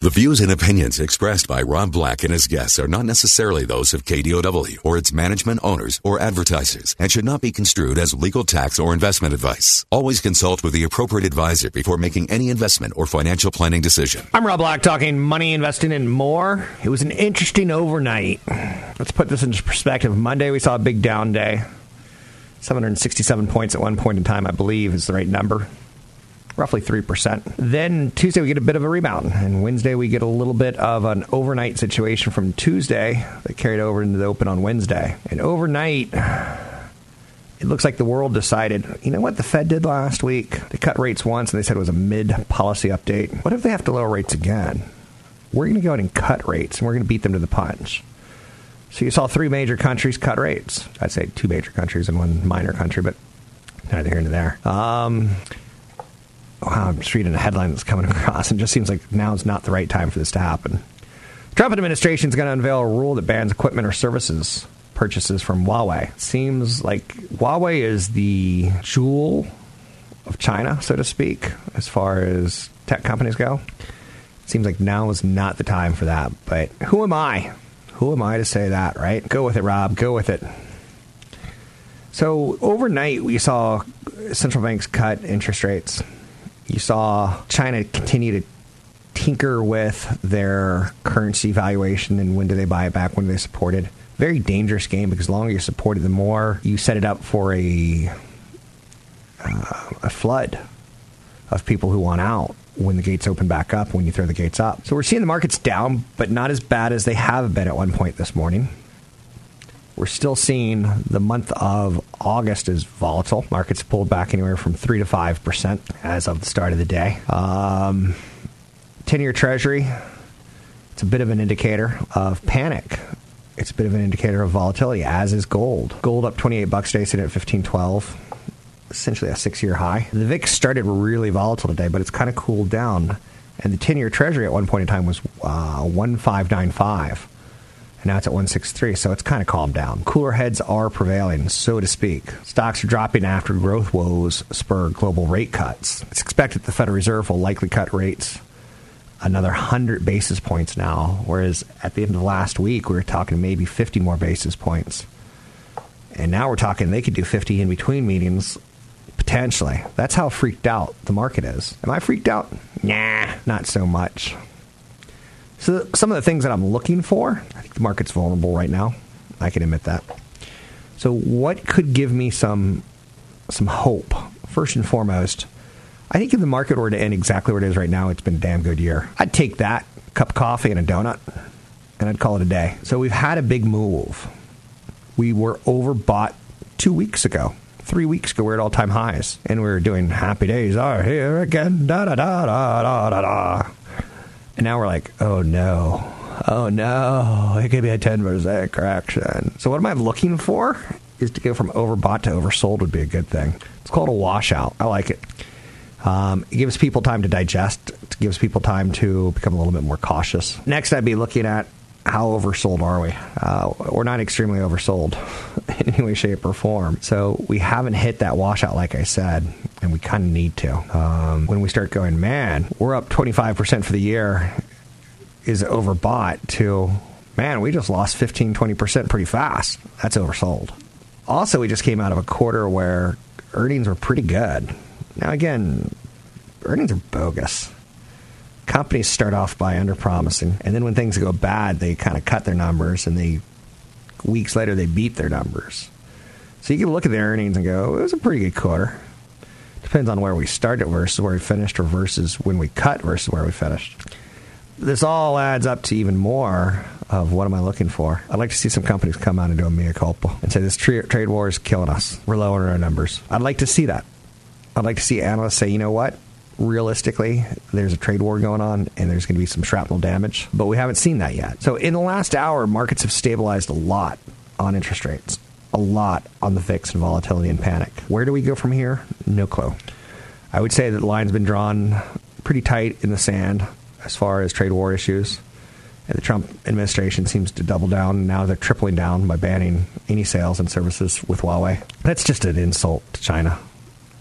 The views and opinions expressed by Rob Black and his guests are not necessarily those of KDOW or its management owners or advertisers and should not be construed as legal tax or investment advice. Always consult with the appropriate advisor before making any investment or financial planning decision. I'm Rob Black talking money, investing, and more. It was an interesting overnight. Let's put this into perspective. Monday, we saw a big down day. 767 points at one point in time, I believe, is the right number roughly 3%. Then Tuesday, we get a bit of a rebound. And Wednesday, we get a little bit of an overnight situation from Tuesday that carried over into the open on Wednesday. And overnight, it looks like the world decided, you know what the Fed did last week? They cut rates once and they said it was a mid policy update. What if they have to lower rates again? We're going to go ahead and cut rates and we're going to beat them to the punch. So you saw three major countries cut rates. I'd say two major countries and one minor country, but neither here nor there. Um, wow, I'm just reading a headline that's coming across, and just seems like now is not the right time for this to happen. Trump administration is going to unveil a rule that bans equipment or services purchases from Huawei. Seems like Huawei is the jewel of China, so to speak, as far as tech companies go. Seems like now is not the time for that. But who am I? Who am I to say that, right? Go with it, Rob. Go with it. So overnight, we saw central banks cut interest rates you saw China continue to tinker with their currency valuation and when do they buy it back, when do they support it. Very dangerous game because the longer you support it, the more you set it up for a uh, a flood of people who want out when the gates open back up, when you throw the gates up. So we're seeing the markets down, but not as bad as they have been at one point this morning. We're still seeing the month of August is volatile. Markets pulled back anywhere from 3 to 5% as of the start of the day. Um, 10 year Treasury, it's a bit of an indicator of panic. It's a bit of an indicator of volatility, as is gold. Gold up 28 bucks today, sitting at 1512 essentially a six year high. The VIX started really volatile today, but it's kind of cooled down. And the 10 year Treasury at one point in time was uh, 1595 and now it's at 163, so it's kind of calmed down. Cooler heads are prevailing, so to speak. Stocks are dropping after growth woes spur global rate cuts. It's expected the Federal Reserve will likely cut rates another 100 basis points now, whereas at the end of last week, we were talking maybe 50 more basis points. And now we're talking they could do 50 in between meetings, potentially. That's how freaked out the market is. Am I freaked out? Nah, not so much. So some of the things that I'm looking for, I think the market's vulnerable right now. I can admit that. So what could give me some some hope? First and foremost, I think if the market were to end exactly where it is right now, it's been a damn good year. I'd take that cup of coffee and a donut, and I'd call it a day. So we've had a big move. We were overbought two weeks ago three weeks ago, we are at all time highs, and we were doing happy days are here again. Da da da da da da da. And now we're like, oh no, oh no, it could be a 10% correction. So, what am I looking for? Is to go from overbought to oversold would be a good thing. It's called a washout. I like it. Um, it gives people time to digest. It gives people time to become a little bit more cautious. Next, I'd be looking at how oversold are we? Uh, we're not extremely oversold in any way, shape, or form. So we haven't hit that washout, like I said, and we kind of need to. Um, when we start going, man, we're up 25% for the year, is overbought, to, man, we just lost 15, 20% pretty fast. That's oversold. Also, we just came out of a quarter where earnings were pretty good. Now, again, earnings are bogus companies start off by underpromising, and then when things go bad, they kind of cut their numbers, and they weeks later they beat their numbers. So you can look at the earnings and go, oh, it was a pretty good quarter. Depends on where we started versus where we finished, or versus when we cut versus where we finished. This all adds up to even more of what am I looking for. I'd like to see some companies come out and do a mea culpa and say this trade war is killing us. We're lowering our numbers. I'd like to see that. I'd like to see analysts say, you know what? Realistically, there's a trade war going on and there's going to be some shrapnel damage, but we haven't seen that yet. So in the last hour, markets have stabilized a lot on interest rates, a lot on the VIX and volatility and panic. Where do we go from here? No clue. I would say that the line's been drawn pretty tight in the sand as far as trade war issues. And the Trump administration seems to double down. Now they're tripling down by banning any sales and services with Huawei. That's just an insult to China.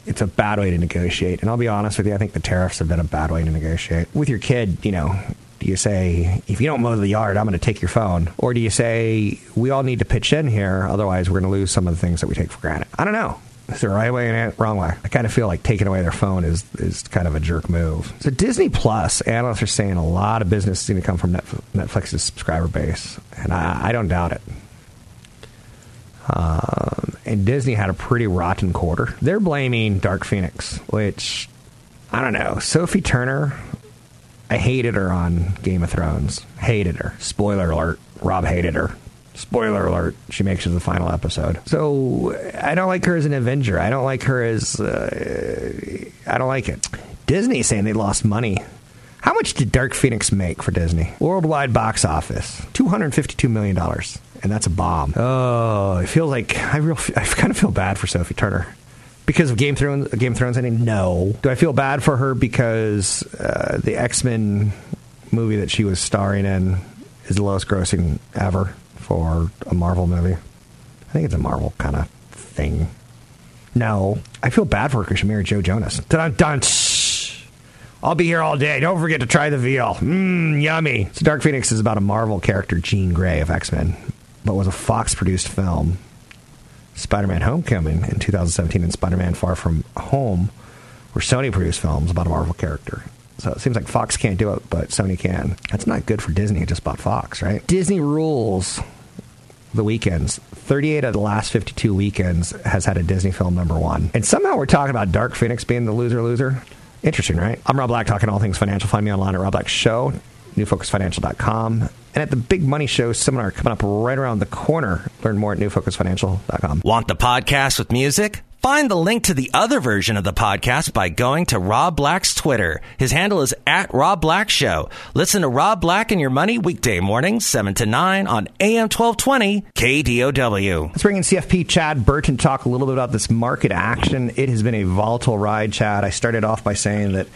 It's a bad way to negotiate. And I'll be honest with you, I think the tariffs have been a bad way to negotiate. With your kid, you know, do you say, if you don't mow the yard, I'm going to take your phone? Or do you say, we all need to pitch in here, otherwise we're going to lose some of the things that we take for granted? I don't know. Is the right way and wrong way? I kind of feel like taking away their phone is is kind of a jerk move. So Disney Plus, analysts are saying a lot of business is going to come from Netflix's subscriber base, and I, I don't doubt it. Um, and Disney had a pretty rotten quarter. They're blaming Dark Phoenix, which I don't know. Sophie Turner, I hated her on Game of Thrones. Hated her. Spoiler alert: Rob hated her. Spoiler alert, she makes it to the final episode. So I don't like her as an Avenger. I don't like her as. Uh, I don't like it. Disney saying they lost money. How much did Dark Phoenix make for Disney? Worldwide box office $252 million. And that's a bomb. Oh, I feel like I real I kind of feel bad for Sophie Turner because of Game Thrones. Game Thrones. Mean, no. Do I feel bad for her because uh, the X Men movie that she was starring in is the lowest grossing ever? for a Marvel movie. I think it's a Marvel kind of thing. No, I feel bad for her because she married Joe Jonas. Dun dun. I'll be here all day. Don't forget to try the veal. Mmm, yummy. So Dark Phoenix is about a Marvel character, Jean Grey of X Men, but was a Fox produced film. Spider Man Homecoming in 2017 and Spider Man Far From Home were Sony produced films about a Marvel character. So it seems like Fox can't do it, but Sony can. That's not good for Disney. It just bought Fox, right? Disney rules the weekends. 38 of the last 52 weekends has had a Disney film number one. And somehow we're talking about Dark Phoenix being the loser loser. Interesting, right? I'm Rob Black, talking all things financial. Find me online at Rob Black Show, newfocusfinancial.com. And at the Big Money Show seminar coming up right around the corner. Learn more at newfocusfinancial.com. Want the podcast with music? Find the link to the other version of the podcast by going to Rob Black's Twitter. His handle is at Rob Black Show. Listen to Rob Black and Your Money weekday mornings, 7 to 9 on AM 1220 KDOW. Let's bring in CFP Chad Burton to talk a little bit about this market action. It has been a volatile ride, Chad. I started off by saying that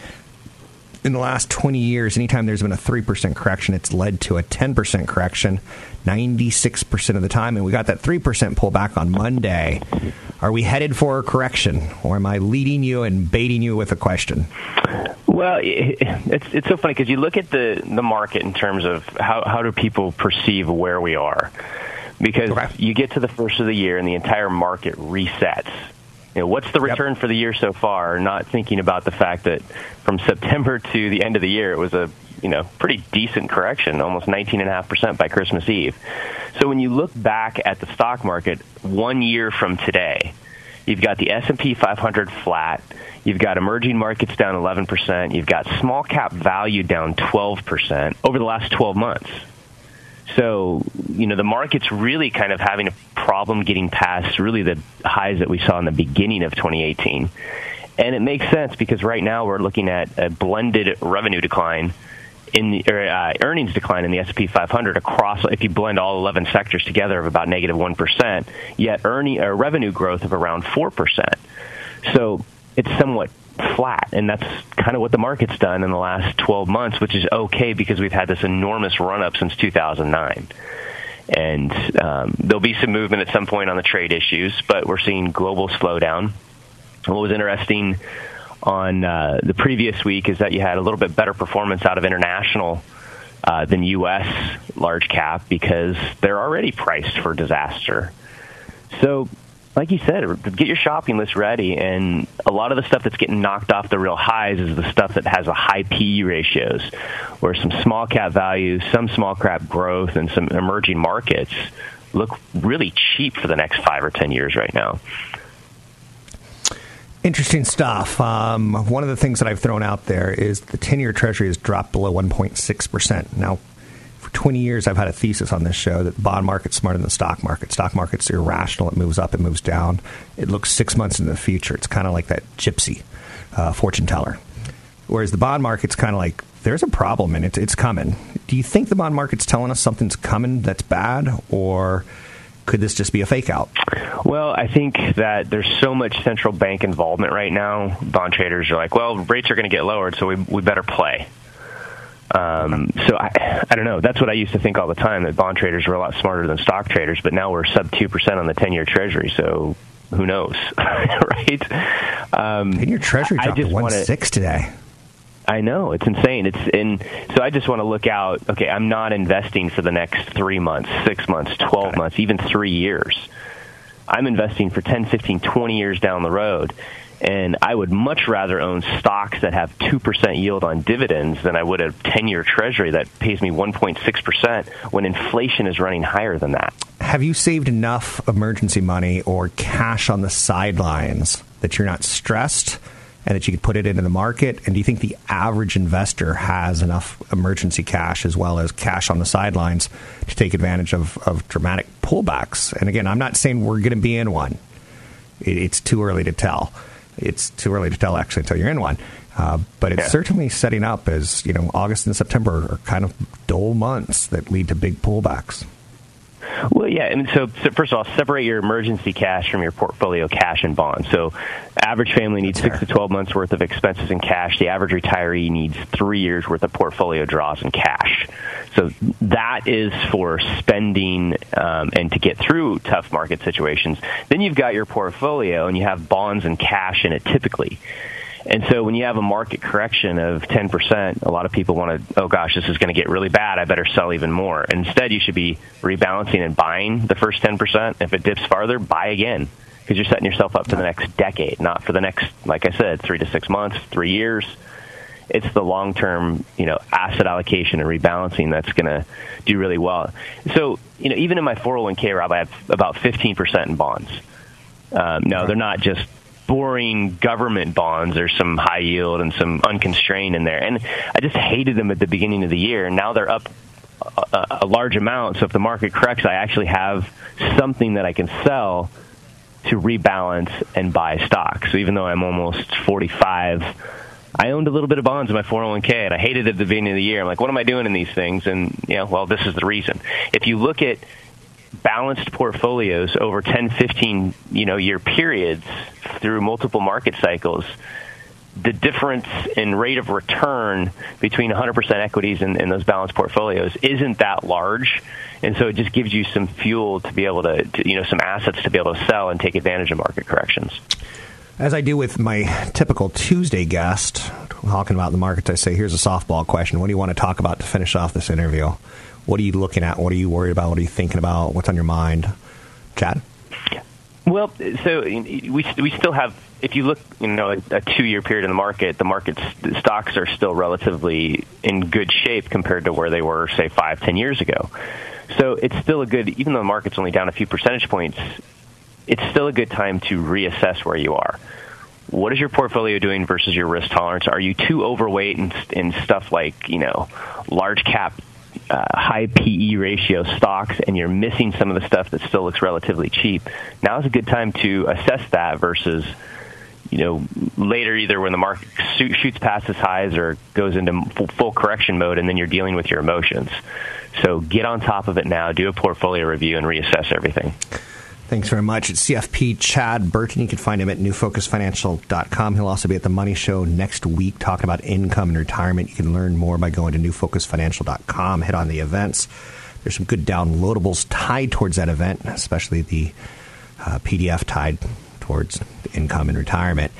in the last 20 years, anytime there's been a 3% correction, it's led to a 10% correction 96% of the time. And we got that 3% pullback on Monday. Are we headed for a correction, or am I leading you and baiting you with a question? Well, it's it's so funny because you look at the the market in terms of how how do people perceive where we are, because okay. you get to the first of the year and the entire market resets. You know, what's the return yep. for the year so far? Not thinking about the fact that from September to the end of the year, it was a you know pretty decent correction, almost 19.5% by Christmas Eve. So when you look back at the stock market one year from today, you've got the S&P 500 flat, you've got emerging markets down 11%, you've got small cap value down 12% over the last 12 months. So, you know, the market's really kind of having a problem getting past really the highs that we saw in the beginning of 2018. And it makes sense because right now we're looking at a blended revenue decline in the or, uh, earnings decline in the S&P 500 across if you blend all 11 sectors together of about negative 1, yet earning uh, revenue growth of around 4%. So it's somewhat flat and that's kind of what the market's done in the last 12 months, which is okay because we've had this enormous run up since 2009 and um, there'll be some movement at some point on the trade issues, but we're seeing global slowdown. What was interesting on uh, the previous week is that you had a little bit better performance out of international uh, than U.S. large cap because they're already priced for disaster. So, like you said, get your shopping list ready, and a lot of the stuff that's getting knocked off the real highs is the stuff that has a high PE ratios, where some small cap values, some small cap growth, and some emerging markets look really cheap for the next five or ten years right now. Interesting stuff. Um, one of the things that I've thrown out there is the 10 year Treasury has dropped below 1.6%. Now, for 20 years, I've had a thesis on this show that the bond market's smarter than the stock market. Stock market's irrational. It moves up, it moves down. It looks six months into the future. It's kind of like that gypsy uh, fortune teller. Whereas the bond market's kind of like there's a problem and it's it's coming. Do you think the bond market's telling us something's coming that's bad, or could this just be a fake out? Well, I think that there's so much central bank involvement right now. Bond traders are like, well, rates are going to get lowered, so we we better play. Um, so I, I don't know. That's what I used to think all the time that bond traders were a lot smarter than stock traders. But now we're sub two percent on the ten-year Treasury. So who knows, right? Um, ten-year Treasury dropped to one six today. I know it's insane. It's and so I just want to look out. Okay, I'm not investing for the next three months, six months, twelve months, even three years. I'm investing for 10, 15, 20 years down the road. And I would much rather own stocks that have 2% yield on dividends than I would a 10 year treasury that pays me 1.6% when inflation is running higher than that. Have you saved enough emergency money or cash on the sidelines that you're not stressed? and that you could put it into the market? And do you think the average investor has enough emergency cash as well as cash on the sidelines to take advantage of, of dramatic pullbacks? And again, I'm not saying we're going to be in one. It's too early to tell. It's too early to tell actually until you're in one. Uh, but it's yeah. certainly setting up as you know August and September are kind of dull months that lead to big pullbacks. Well, yeah. Mean, so, so, first of all, separate your emergency cash from your portfolio cash and bonds. So, average family needs That's six fair. to twelve months worth of expenses in cash. The average retiree needs three years worth of portfolio draws in cash. So that is for spending um, and to get through tough market situations. Then you've got your portfolio, and you have bonds and cash in it typically. And so when you have a market correction of 10%, a lot of people want to, oh gosh, this is going to get really bad. I better sell even more. Instead, you should be rebalancing and buying the first 10%. If it dips farther, buy again because you're setting yourself up for the next decade, not for the next, like I said, three to six months, three years. It's the long-term, you know, asset allocation and rebalancing that's going to do really well. So, you know, even in my 401k, Rob, I have about 15% in bonds. Um, no, they're not just boring government bonds. There's some high yield and some unconstrained in there. And I just hated them at the beginning of the year. And now they're up a, a large amount. So if the market corrects, I actually have something that I can sell to rebalance and buy stock. So even though I'm almost 45, I owned a little bit of bonds in my 401k, and I hated it at the beginning of the year. I'm like, what am I doing in these things? And you know, well, this is the reason. If you look at balanced portfolios over 10, 15, you know, year periods through multiple market cycles, the difference in rate of return between 100% equities and, and, those balanced portfolios isn't that large. And so it just gives you some fuel to be able to, to, you know, some assets to be able to sell and take advantage of market corrections. As I do with my typical Tuesday guest, talking about the markets, I say, here's a softball question. What do you want to talk about to finish off this interview? What are you looking at? What are you worried about? What are you thinking about? What's on your mind? Chad? Well, so we we still have. If you look, you know, a, two-year period in the market, the market's the stocks are still relatively in good shape compared to where they were, say, five, ten years ago. So it's still a good, even though the market's only down a few percentage points, it's still a good time to reassess where you are. What is your portfolio doing versus your risk tolerance? Are you too overweight in, in stuff like, you know, large cap uh, high PE ratio stocks and you're missing some of the stuff that still looks relatively cheap, now is a good time to assess that versus you know later either when the market shoots past its highs or goes into full correction mode and then you're dealing with your emotions. So get on top of it now, do a portfolio review and reassess everything. Thanks very much. It's CFP Chad Burton. You can find him at newfocusfinancial.com. He'll also be at the Money Show next week talking about income and retirement. You can learn more by going to newfocusfinancial.com. Hit on the events. There's some good downloadables tied towards that event, especially the uh, PDF tied towards income and retirement.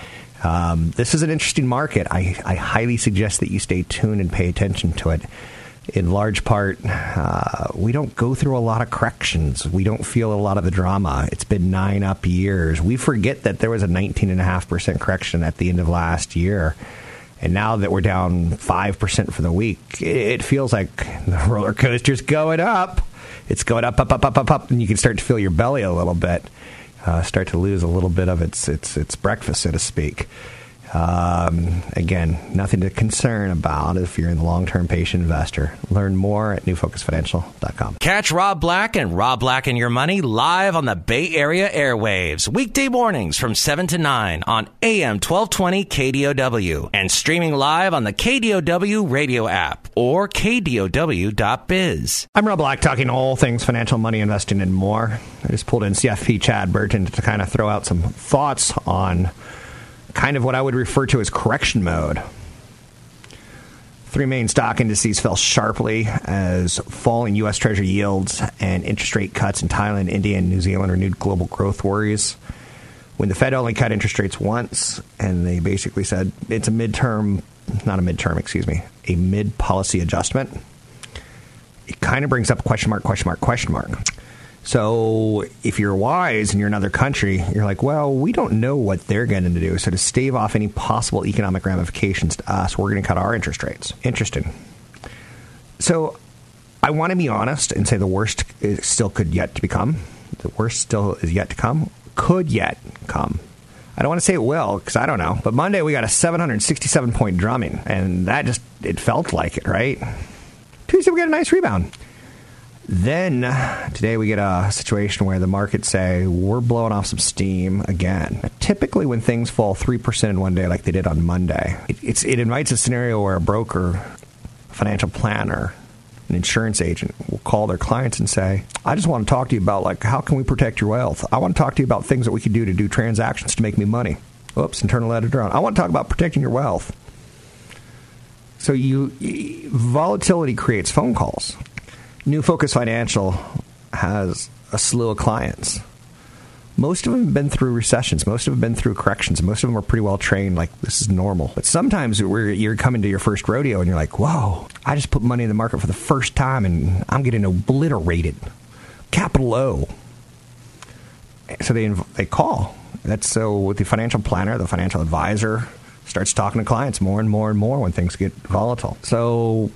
Um, this is an interesting market. I, I highly suggest that you stay tuned and pay attention to it in large part, uh, we don't go through a lot of corrections. We don't feel a lot of the drama. It's been nine up years. We forget that there was a 19.5% correction at the end of last year. And now that we're down 5% for the week, it feels like the roller coaster's going up. It's going up, up, up, up, up, up, and you can start to feel your belly a little bit, uh, start to lose a little bit of its, its, its breakfast, so to speak. Um, again, nothing to concern about if you're in the long term patient investor. Learn more at newfocusfinancial.com. Catch Rob Black and Rob Black and Your Money live on the Bay Area airwaves, weekday mornings from 7 to 9 on AM 1220 KDOW and streaming live on the KDOW radio app or KDOW.biz. I'm Rob Black, talking all things financial, money, investing, and more. I just pulled in CFP Chad Burton to kind of throw out some thoughts on kind of what I would refer to as correction mode. Three main stock indices fell sharply as falling U.S. Treasury yields and interest rate cuts in Thailand, India, and New Zealand renewed global growth worries. When the Fed only cut interest rates once, and they basically said it's a midterm, not a midterm, excuse me, a mid policy adjustment, it kind of brings up question mark, question mark, question mark. So if you're wise and you're another country, you're like, well, we don't know what they're going to do. So to stave off any possible economic ramifications to us, we're going to cut our interest rates. Interesting. So I want to be honest and say the worst still could yet to become. The worst still is yet to come. Could yet come. I don't want to say it will because I don't know. But Monday we got a 767 point drumming, and that just it felt like it, right? Tuesday we got a nice rebound. Then today we get a situation where the markets say we're blowing off some steam again. Typically, when things fall three percent in one day, like they did on Monday, it, it invites a scenario where a broker, a financial planner, an insurance agent will call their clients and say, "I just want to talk to you about like how can we protect your wealth? I want to talk to you about things that we can do to do transactions to make me money." Oops, internal editor on. I want to talk about protecting your wealth. So you volatility creates phone calls. New Focus Financial has a slew of clients. Most of them have been through recessions. Most of them have been through corrections. Most of them are pretty well trained, like this is normal. But sometimes you're coming to your first rodeo and you're like, whoa, I just put money in the market for the first time and I'm getting obliterated. Capital O. So they, they call. That's so with the financial planner, the financial advisor starts talking to clients more and more and more when things get volatile. So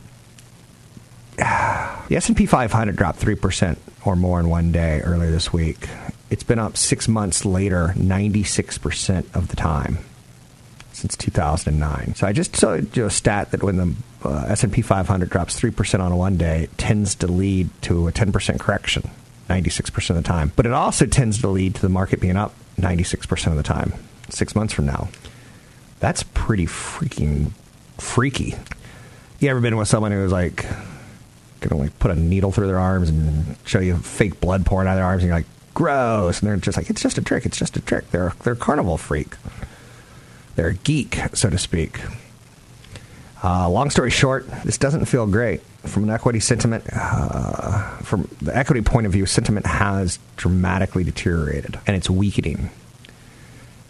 the S&P 500 dropped 3% or more in one day earlier this week. It's been up 6 months later 96% of the time since 2009. So I just saw a stat that when the uh, S&P 500 drops 3% on one day, it tends to lead to a 10% correction 96% of the time. But it also tends to lead to the market being up 96% of the time 6 months from now. That's pretty freaking freaky. You ever been with someone who was like gonna like put a needle through their arms and show you fake blood pouring out of their arms, and you're like, gross. And they're just like, it's just a trick. It's just a trick. They're they're carnival freak. They're a geek, so to speak. Uh, long story short, this doesn't feel great from an equity sentiment. Uh, from the equity point of view, sentiment has dramatically deteriorated, and it's weakening.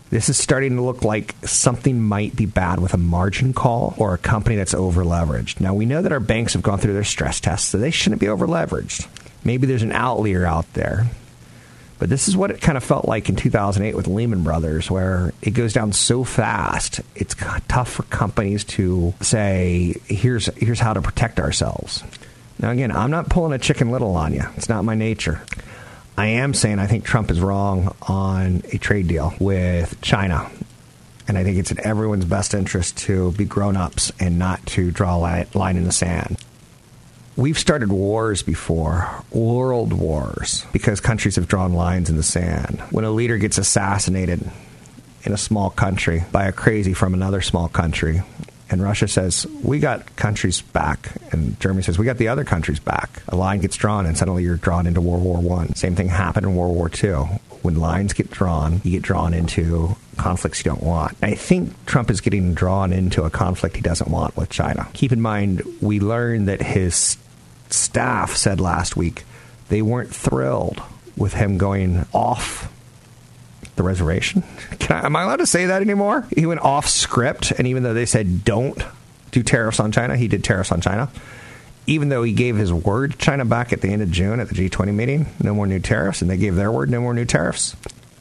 This is starting to look like something might be bad with a margin call or a company that's over leveraged. Now, we know that our banks have gone through their stress tests, so they shouldn't be over leveraged. Maybe there's an outlier out there. But this is what it kind of felt like in 2008 with Lehman Brothers, where it goes down so fast, it's tough for companies to say, here's, here's how to protect ourselves. Now, again, I'm not pulling a chicken little on you, it's not my nature. I am saying I think Trump is wrong on a trade deal with China. And I think it's in everyone's best interest to be grown ups and not to draw a line in the sand. We've started wars before, world wars, because countries have drawn lines in the sand. When a leader gets assassinated in a small country by a crazy from another small country, and Russia says, We got countries back. And Germany says, We got the other countries back. A line gets drawn, and suddenly you're drawn into World War One. Same thing happened in World War Two. When lines get drawn, you get drawn into conflicts you don't want. I think Trump is getting drawn into a conflict he doesn't want with China. Keep in mind, we learned that his staff said last week they weren't thrilled with him going off the reservation. I, am I allowed to say that anymore? He went off script, and even though they said don't do tariffs on China, he did tariffs on China. Even though he gave his word to China back at the end of June at the G20 meeting, no more new tariffs, and they gave their word, no more new tariffs.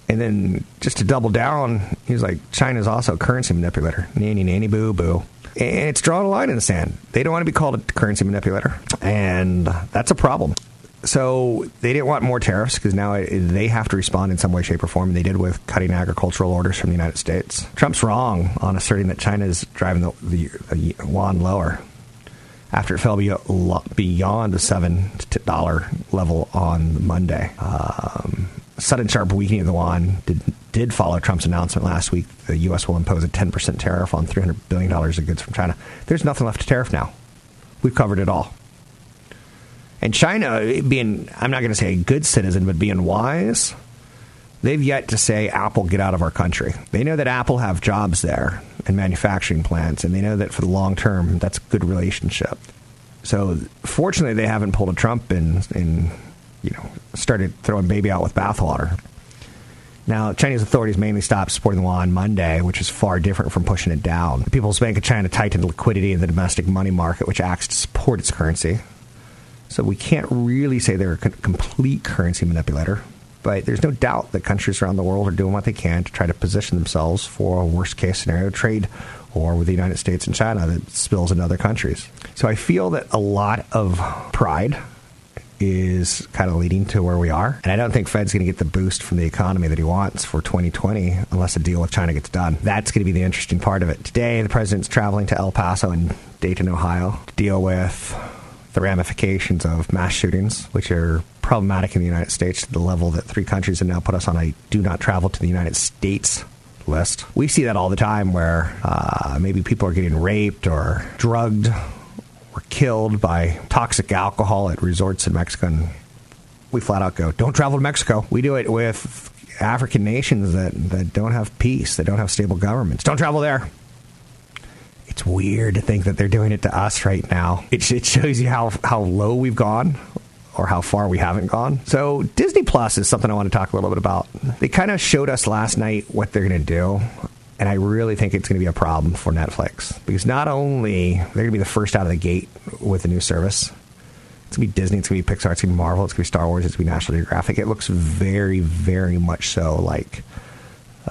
And then just to double down, he was like, China's also a currency manipulator. Nanny, nanny, boo, boo. And it's drawn a line in the sand. They don't want to be called a currency manipulator. And that's a problem. So they didn't want more tariffs because now they have to respond in some way, shape, or form. They did with cutting agricultural orders from the United States. Trump's wrong on asserting that China is driving the, the, the yuan lower after it fell beyond the seven dollar level on Monday. Um, sudden sharp weakening of the yuan did, did follow Trump's announcement last week. The U.S. will impose a 10% tariff on $300 billion of goods from China. There's nothing left to tariff now. We've covered it all. And China, being, I'm not going to say a good citizen, but being wise, they've yet to say, Apple, get out of our country. They know that Apple have jobs there and manufacturing plants, and they know that for the long term, that's a good relationship. So fortunately, they haven't pulled a Trump and, and you know, started throwing baby out with bathwater. Now, Chinese authorities mainly stopped supporting the yuan on Monday, which is far different from pushing it down. The People's Bank of China tightened liquidity in the domestic money market, which acts to support its currency. So we can't really say they're a complete currency manipulator. But there's no doubt that countries around the world are doing what they can to try to position themselves for a worst case scenario trade war with the United States and China that spills into other countries. So I feel that a lot of pride is kind of leading to where we are. And I don't think Fed's going to get the boost from the economy that he wants for 2020 unless a deal with China gets done. That's going to be the interesting part of it. Today, the president's traveling to El Paso and Dayton, Ohio to deal with the ramifications of mass shootings, which are problematic in the United States to the level that three countries have now put us on a do not travel to the United States list. We see that all the time where uh, maybe people are getting raped or drugged or killed by toxic alcohol at resorts in Mexico. And we flat out go, don't travel to Mexico. We do it with African nations that, that don't have peace, that don't have stable governments. Don't travel there it's weird to think that they're doing it to us right now. It, it shows you how, how low we've gone or how far we haven't gone. So Disney Plus is something I want to talk a little bit about. They kind of showed us last night what they're going to do. And I really think it's going to be a problem for Netflix because not only they're going to be the first out of the gate with a new service, it's going to be Disney, it's going to be Pixar, it's going to be Marvel, it's going to be Star Wars, it's going to be National Geographic. It looks very, very much so like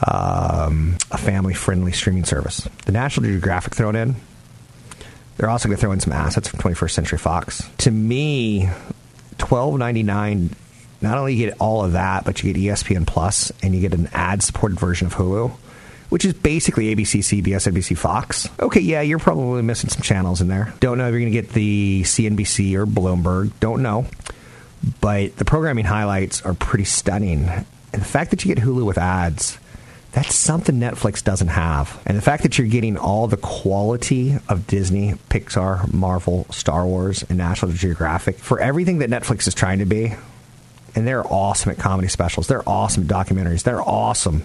um, a family friendly streaming service. The National Geographic thrown in. They're also going to throw in some assets from 21st Century Fox. To me, twelve ninety nine. Not only you get all of that, but you get ESPN Plus and you get an ad supported version of Hulu, which is basically ABC, CBS, NBC, Fox. Okay, yeah, you're probably missing some channels in there. Don't know if you're going to get the CNBC or Bloomberg. Don't know. But the programming highlights are pretty stunning. And the fact that you get Hulu with ads that's something Netflix doesn't have. And the fact that you're getting all the quality of Disney, Pixar, Marvel, Star Wars, and National Geographic for everything that Netflix is trying to be. And they're awesome at comedy specials. They're awesome at documentaries. They're awesome.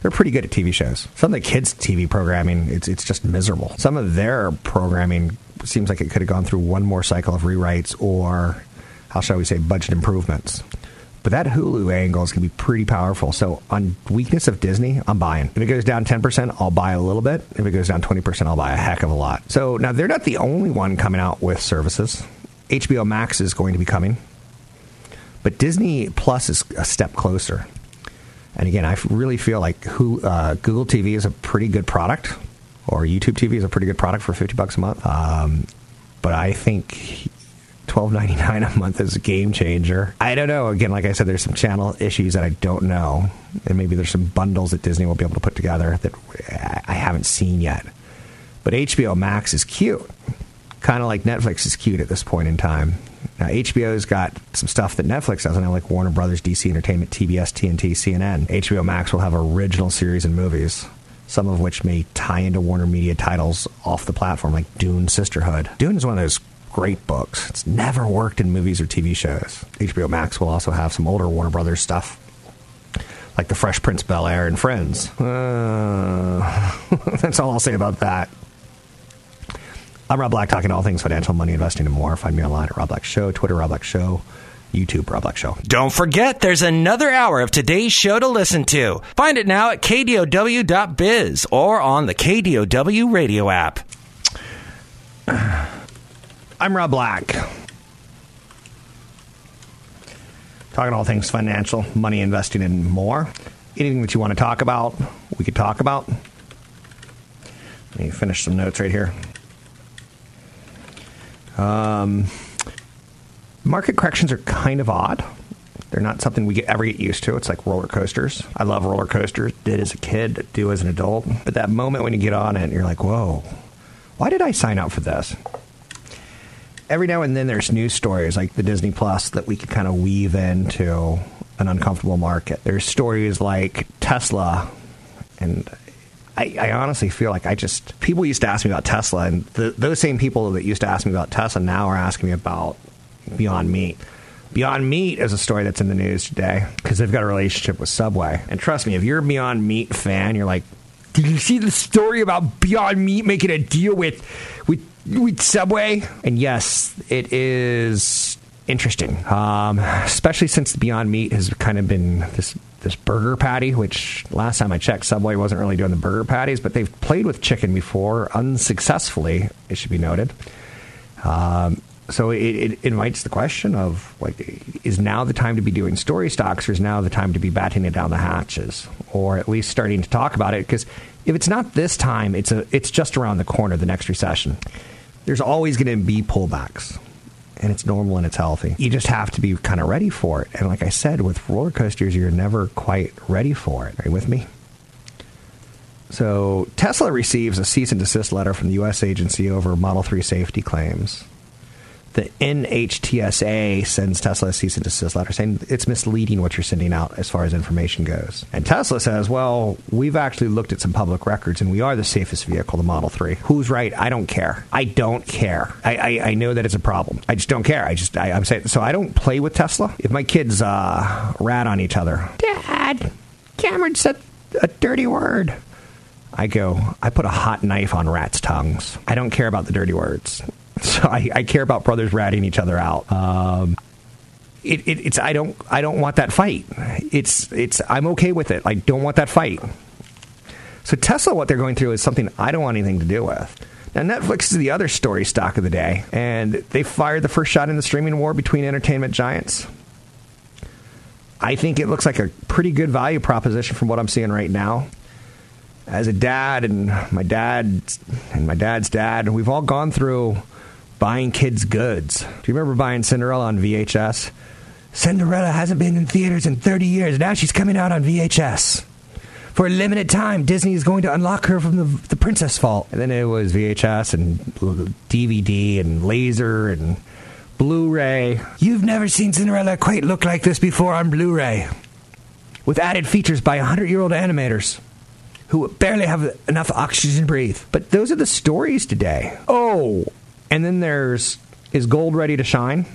They're pretty good at TV shows. Some of the kids' TV programming, it's, it's just miserable. Some of their programming seems like it could have gone through one more cycle of rewrites or, how shall we say, budget improvements. But that Hulu angle is going to be pretty powerful. So on weakness of Disney, I'm buying. If it goes down 10%, I'll buy a little bit. If it goes down 20%, I'll buy a heck of a lot. So now they're not the only one coming out with services. HBO Max is going to be coming. But Disney Plus is a step closer. And again, I really feel like who, uh, Google TV is a pretty good product, or YouTube TV is a pretty good product for 50 bucks a month. Um, but I think twelve ninety nine a month is a game changer. I don't know. Again, like I said, there's some channel issues that I don't know, and maybe there's some bundles that Disney will be able to put together that I haven't seen yet. But HBO Max is cute, kind of like Netflix is cute at this point in time. Now, HBO's got some stuff that Netflix doesn't have, like Warner Brothers, DC Entertainment, TBS, TNT, CNN. HBO Max will have original series and movies some of which may tie into Warner Media titles off the platform, like Dune Sisterhood. Dune is one of those great books. It's never worked in movies or TV shows. HBO Max will also have some older Warner Brothers stuff, like The Fresh Prince Bel Air and Friends. Uh, that's all I'll say about that. I'm Rob Black, talking all things financial, money, investing, and more. Find me online at Rob Black Show, Twitter, Rob Black Show. YouTube, Rob Black Show. Don't forget, there's another hour of today's show to listen to. Find it now at kdow.biz or on the KDOW radio app. I'm Rob Black. Talking all things financial, money, investing, and more. Anything that you want to talk about, we could talk about. Let me finish some notes right here. Um, market corrections are kind of odd. They're not something we ever get used to. It's like roller coasters. I love roller coasters. Did as a kid, do as an adult. But that moment when you get on it, you're like, whoa, why did I sign up for this? Every now and then there's news stories like the Disney Plus that we can kind of weave into an uncomfortable market. There's stories like Tesla, and I, I honestly feel like I just people used to ask me about Tesla, and the, those same people that used to ask me about Tesla now are asking me about Beyond Meat. Beyond Meat is a story that's in the news today because they've got a relationship with Subway. And trust me, if you're a Beyond Meat fan, you're like, did you see the story about Beyond Meat making a deal with with Subway? And yes, it is interesting, um, especially since Beyond Meat has kind of been this this burger patty, which last time I checked, Subway wasn't really doing the burger patties, but they've played with chicken before unsuccessfully. It should be noted. Um, so it, it, invites the question of like, is now the time to be doing story stocks, or is now the time to be batting it down the hatches, or at least starting to talk about it? Because if it's not this time, it's a it's just around the corner. The next recession, there's always going to be pullbacks, and it's normal and it's healthy. You just have to be kind of ready for it. And like I said, with roller coasters, you're never quite ready for it. Are you with me? So Tesla receives a cease and desist letter from the U.S. agency over Model 3 safety claims the NHTSA sends Tesla a cease and desist letter saying it's misleading what you're sending out as far as information goes. And Tesla says, well, we've actually looked at some public records and we are the safest vehicle, the Model 3. Who's right? I don't care. I don't care. I, I, I know that it's a problem. I just don't care. I just, I, am saying, so I don't play with Tesla. If my kids uh, rat on each other, Dad, Cameron said a dirty word. I go, I put a hot knife on rats' tongues. I don't care about the dirty words. So I, I care about brothers ratting each other out. Um, it, it, it's I don't I don't want that fight. It's it's I'm okay with it. I don't want that fight. So Tesla, what they're going through is something I don't want anything to do with. Now Netflix is the other story stock of the day, and they fired the first shot in the streaming war between entertainment giants. I think it looks like a pretty good value proposition from what I'm seeing right now. As a dad and my dad and my dad's dad, we've all gone through buying kids' goods. Do you remember buying Cinderella on VHS? Cinderella hasn't been in theaters in 30 years. Now she's coming out on VHS. For a limited time, Disney is going to unlock her from the, the Princess Vault. And then it was VHS and DVD and laser and Blu ray. You've never seen Cinderella quite look like this before on Blu ray. With added features by 100 year old animators who barely have enough oxygen to breathe. But those are the stories today. Oh, and then there's is gold ready to shine?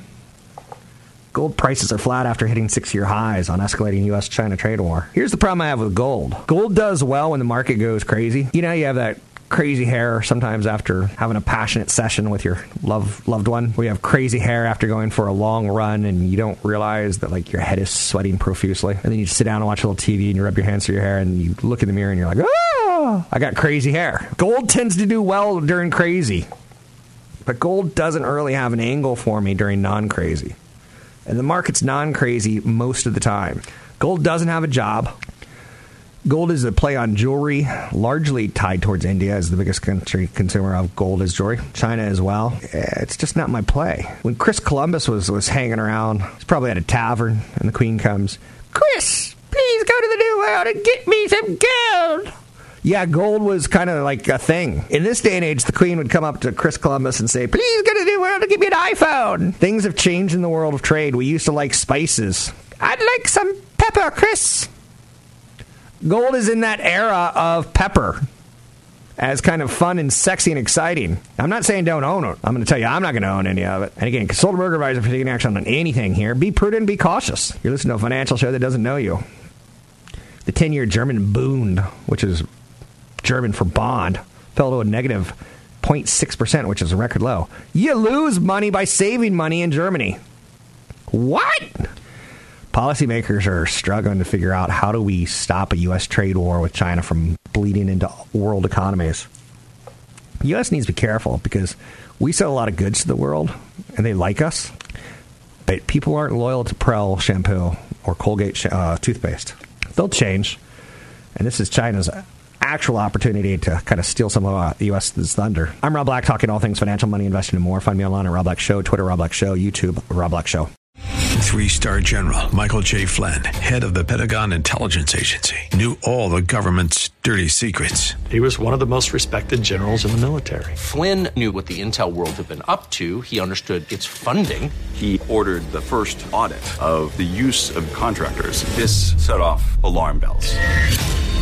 Gold prices are flat after hitting six year highs on escalating US China trade war. Here's the problem I have with gold gold does well when the market goes crazy. You know, you have that crazy hair sometimes after having a passionate session with your love, loved one. We have crazy hair after going for a long run and you don't realize that like your head is sweating profusely. And then you sit down and watch a little TV and you rub your hands through your hair and you look in the mirror and you're like, oh, I got crazy hair. Gold tends to do well during crazy. But gold doesn't really have an angle for me during non crazy. And the market's non crazy most of the time. Gold doesn't have a job. Gold is a play on jewelry, largely tied towards India as the biggest country consumer of gold as jewelry. China as well. It's just not my play. When Chris Columbus was, was hanging around, he's probably at a tavern, and the Queen comes, Chris, please go to the New World and get me some gold yeah, gold was kind of like a thing. In this day and age, the Queen would come up to Chris Columbus and say, Please to the New World and give me an iPhone. Things have changed in the world of trade. We used to like spices. I'd like some pepper, Chris. Gold is in that era of pepper as kind of fun and sexy and exciting. I'm not saying don't own it. I'm going to tell you I'm not going to own any of it. And again, Soderberg advisor for taking action on anything here. Be prudent, be cautious. You're listening to a financial show that doesn't know you. The 10 year German Bund, which is German for bond, fell to a negative 0.6%, which is a record low. You lose money by saving money in Germany. What? Policymakers are struggling to figure out how do we stop a U.S. trade war with China from bleeding into world economies. The U.S. needs to be careful because we sell a lot of goods to the world and they like us, but people aren't loyal to Prell shampoo or Colgate uh, toothpaste. They'll change. And this is China's actual opportunity to kind of steal some of uh, the U.S.'s thunder. I'm Rob Black, talking all things financial, money, investing, and more. Find me online at Rob Black Show, Twitter Rob Black Show, YouTube Rob Black Show. Three star general Michael J. Flynn, head of the Pentagon Intelligence Agency, knew all the government's dirty secrets. He was one of the most respected generals in the military. Flynn knew what the intel world had been up to, he understood its funding. He ordered the first audit of the use of contractors. This set off alarm bells.